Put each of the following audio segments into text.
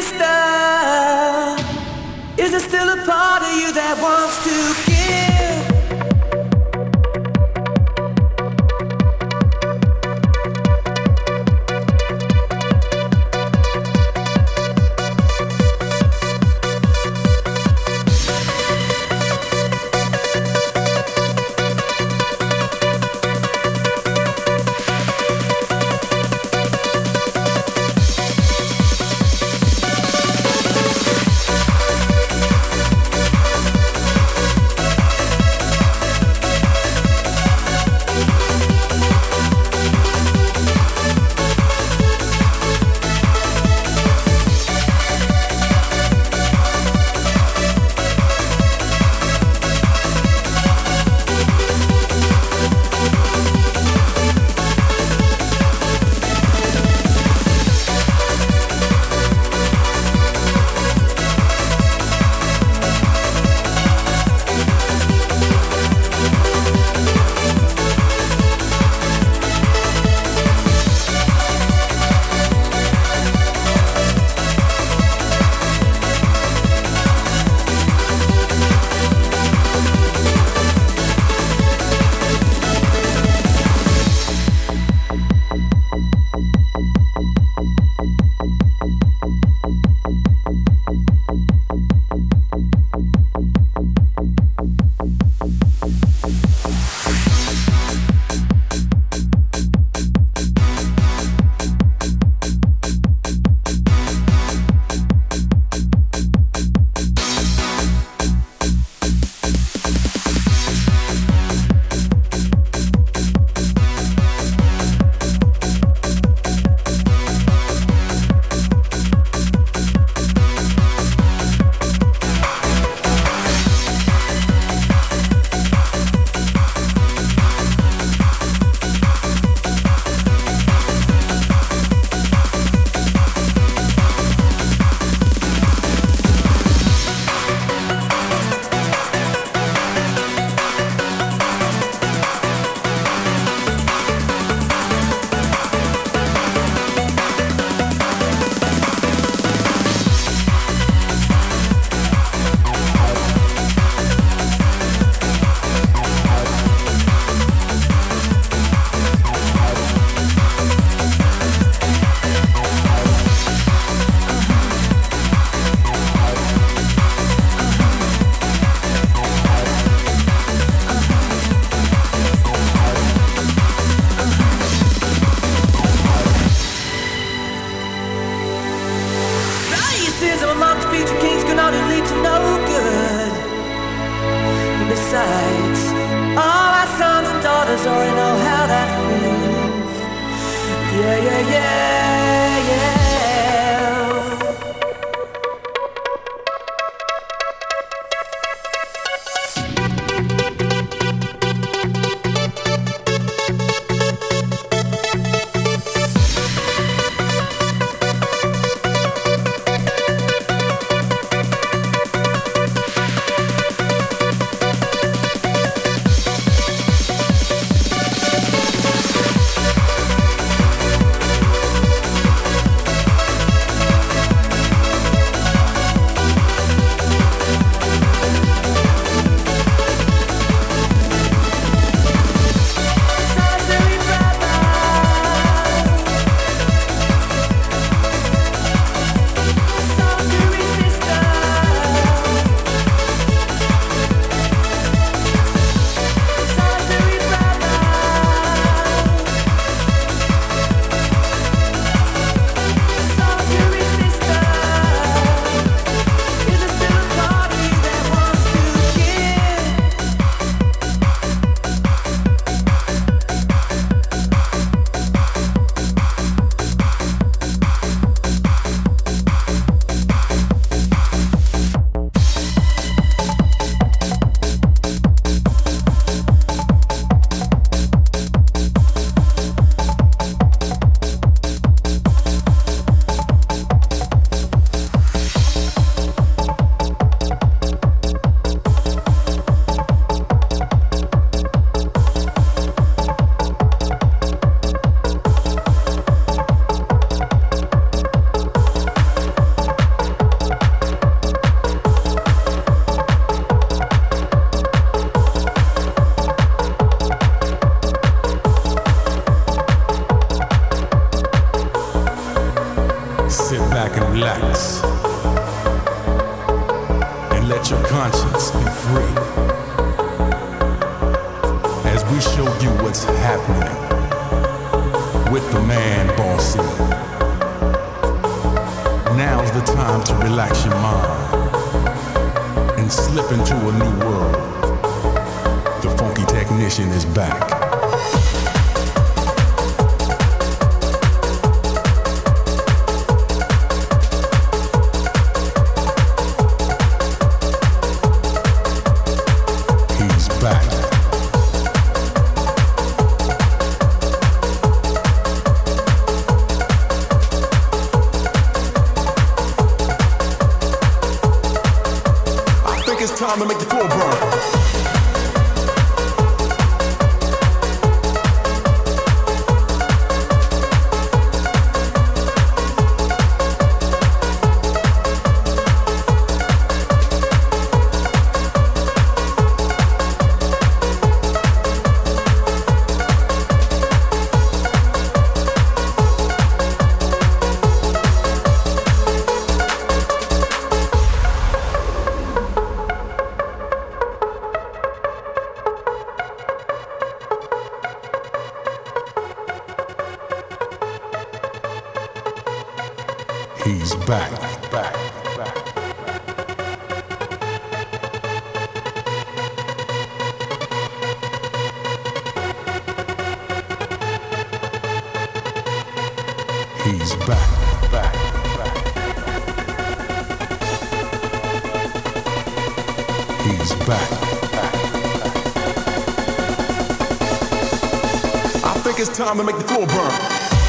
sister? Is there still a part of you that wants to? Free. Time to make the floor burn. think it's time to make the floor burn.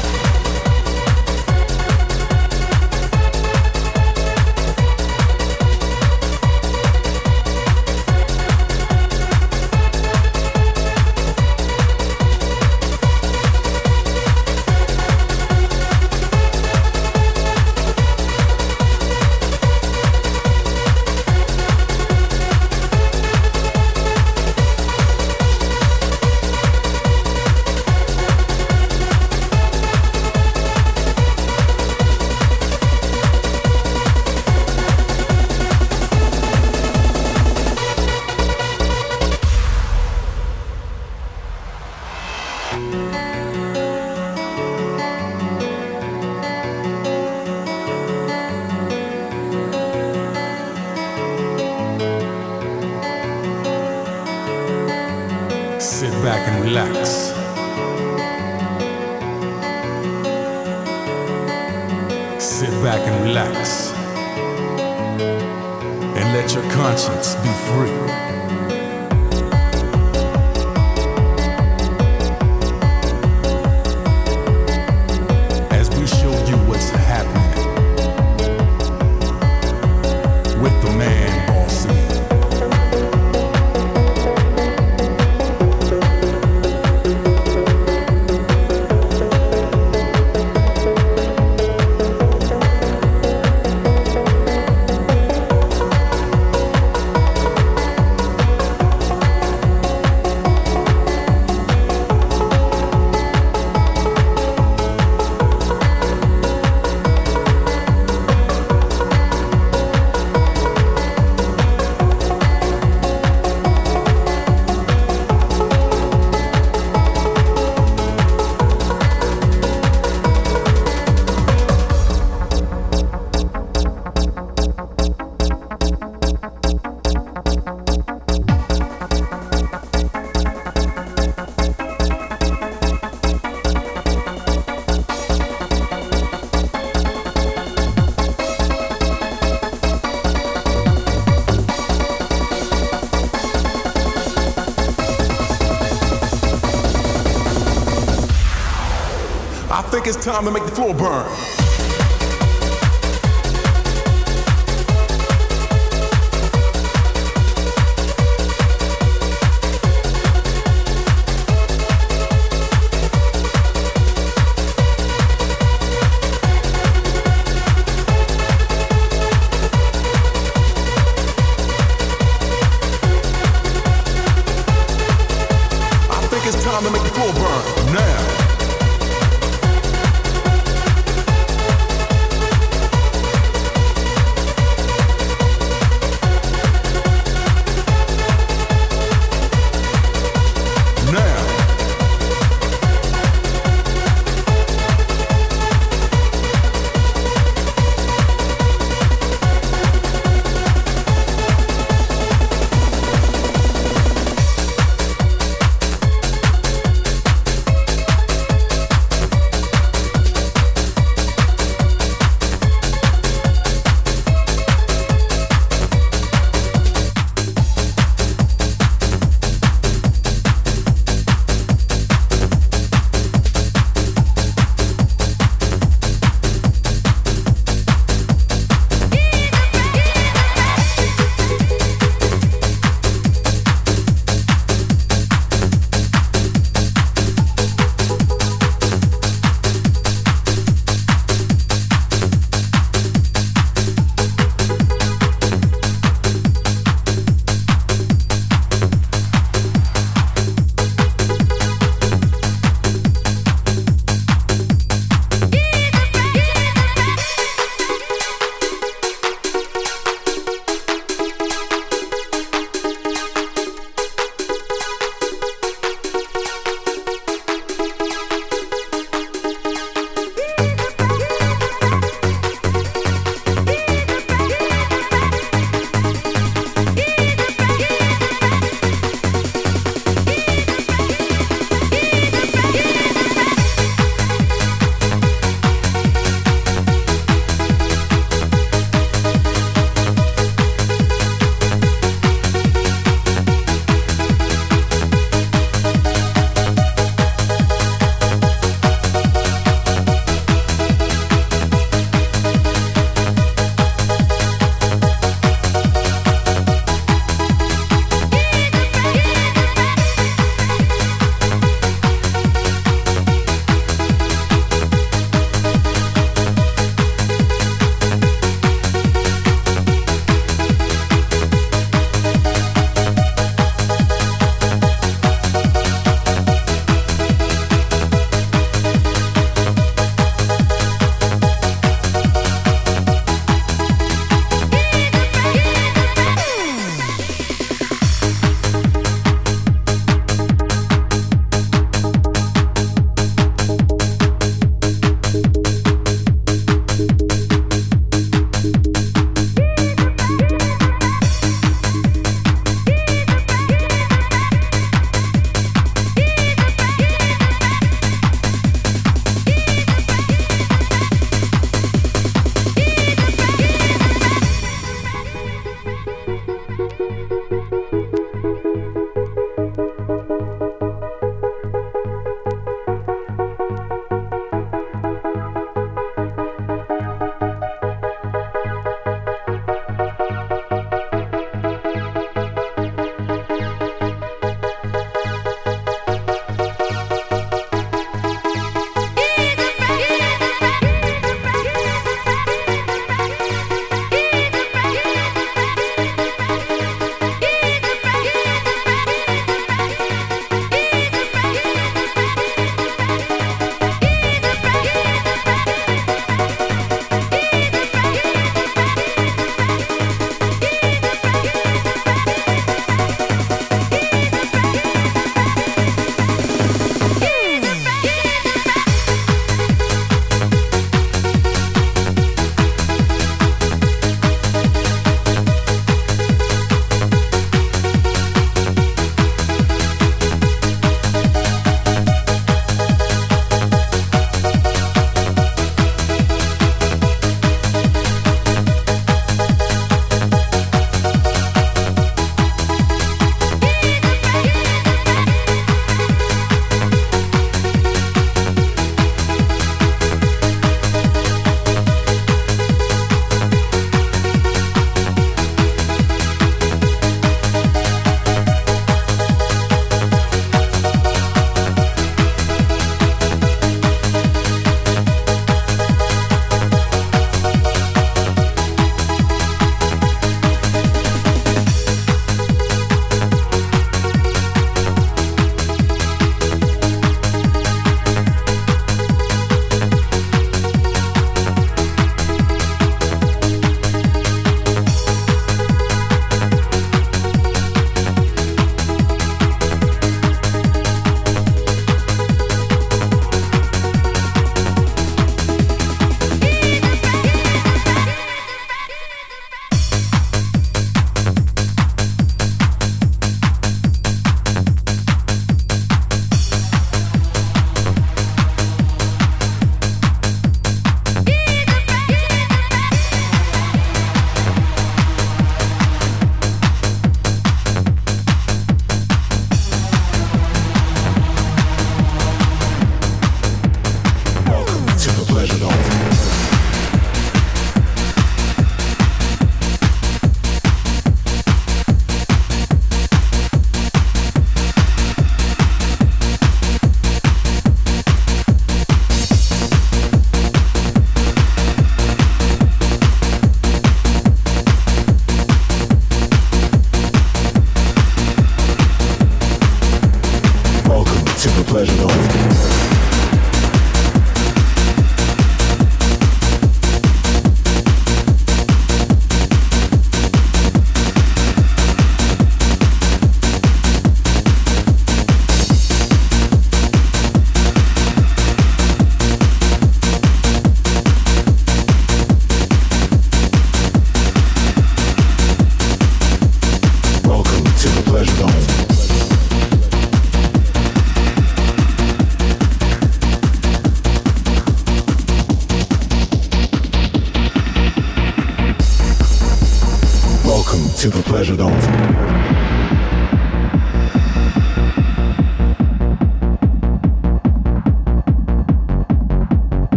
Time to make the floor burn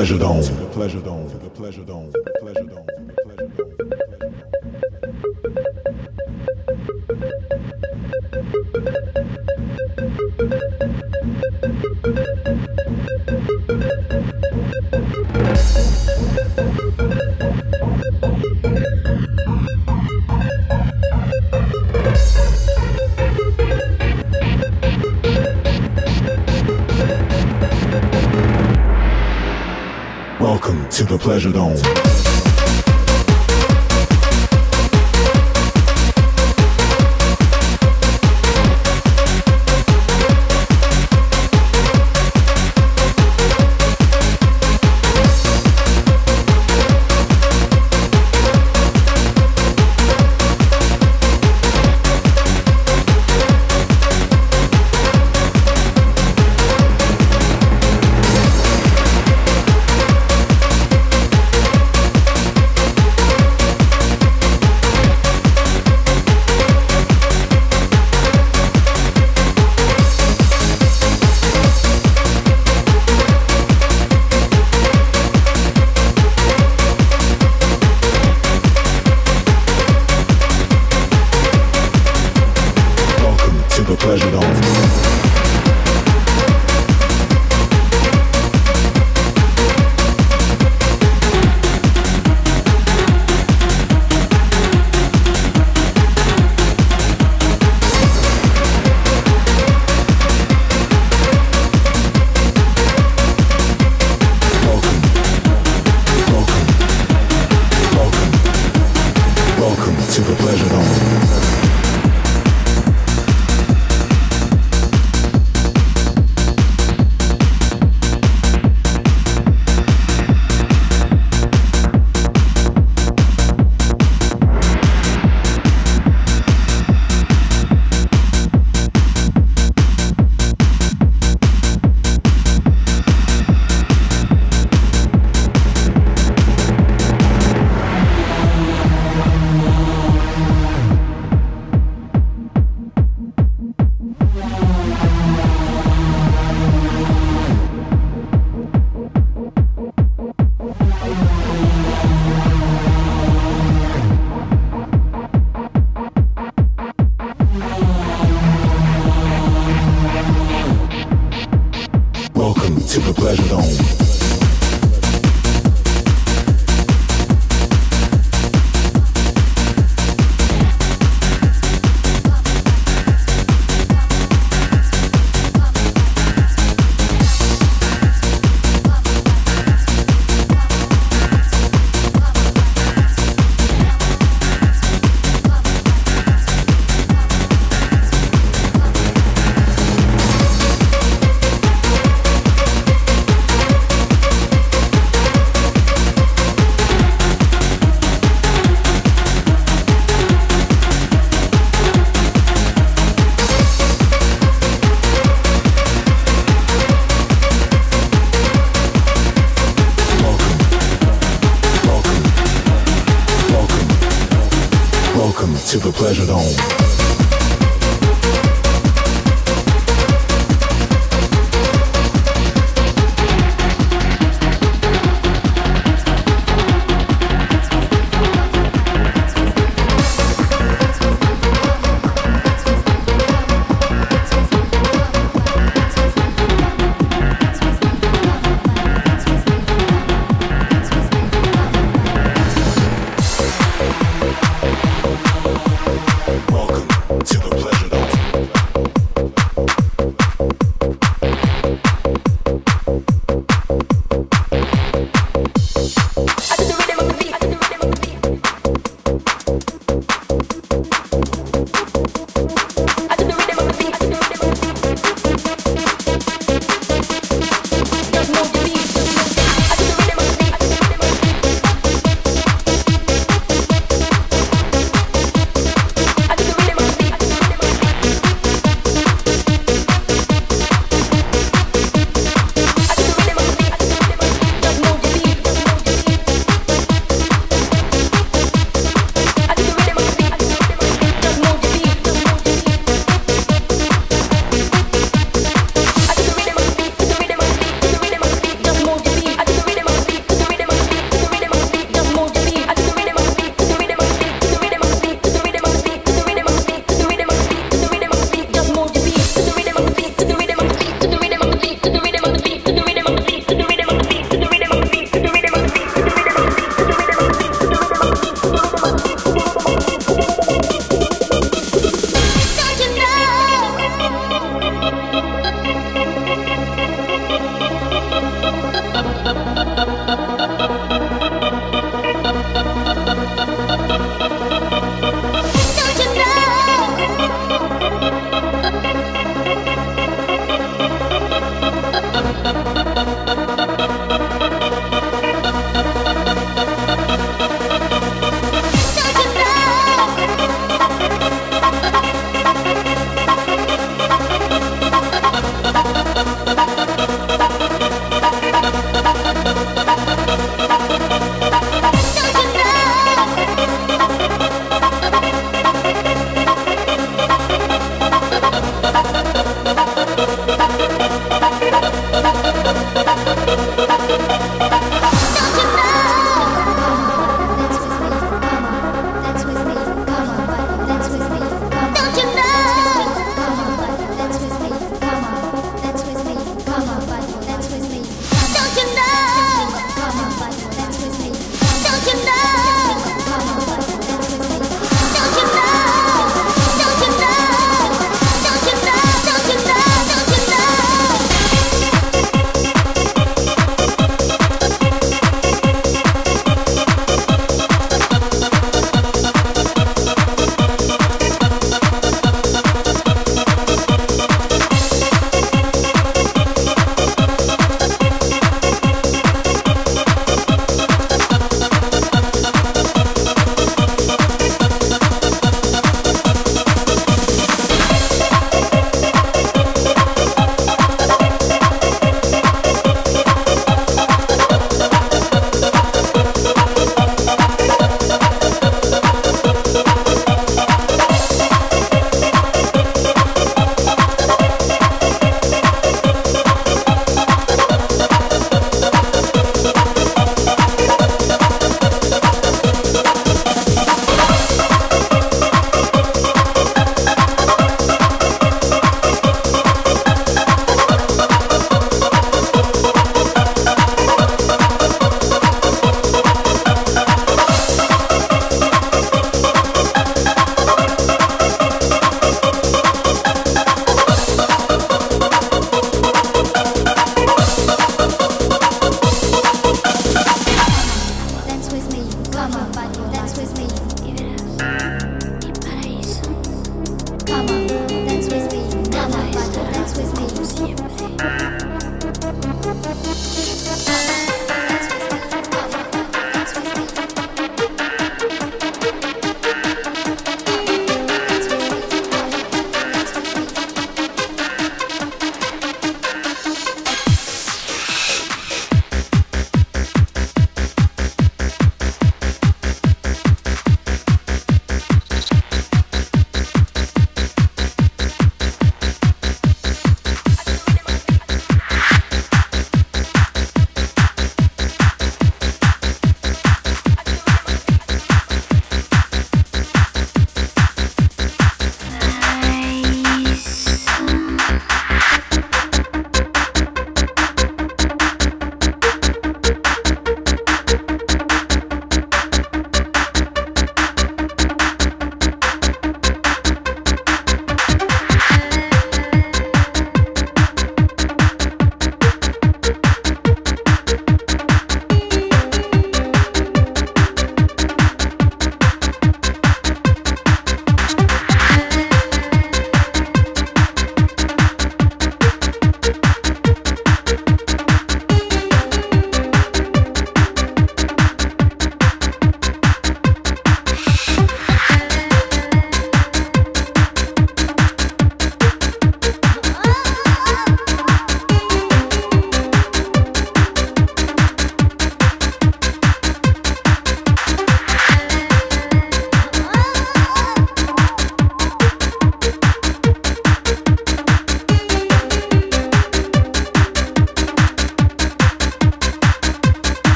pleasure dome. Pleasure dome.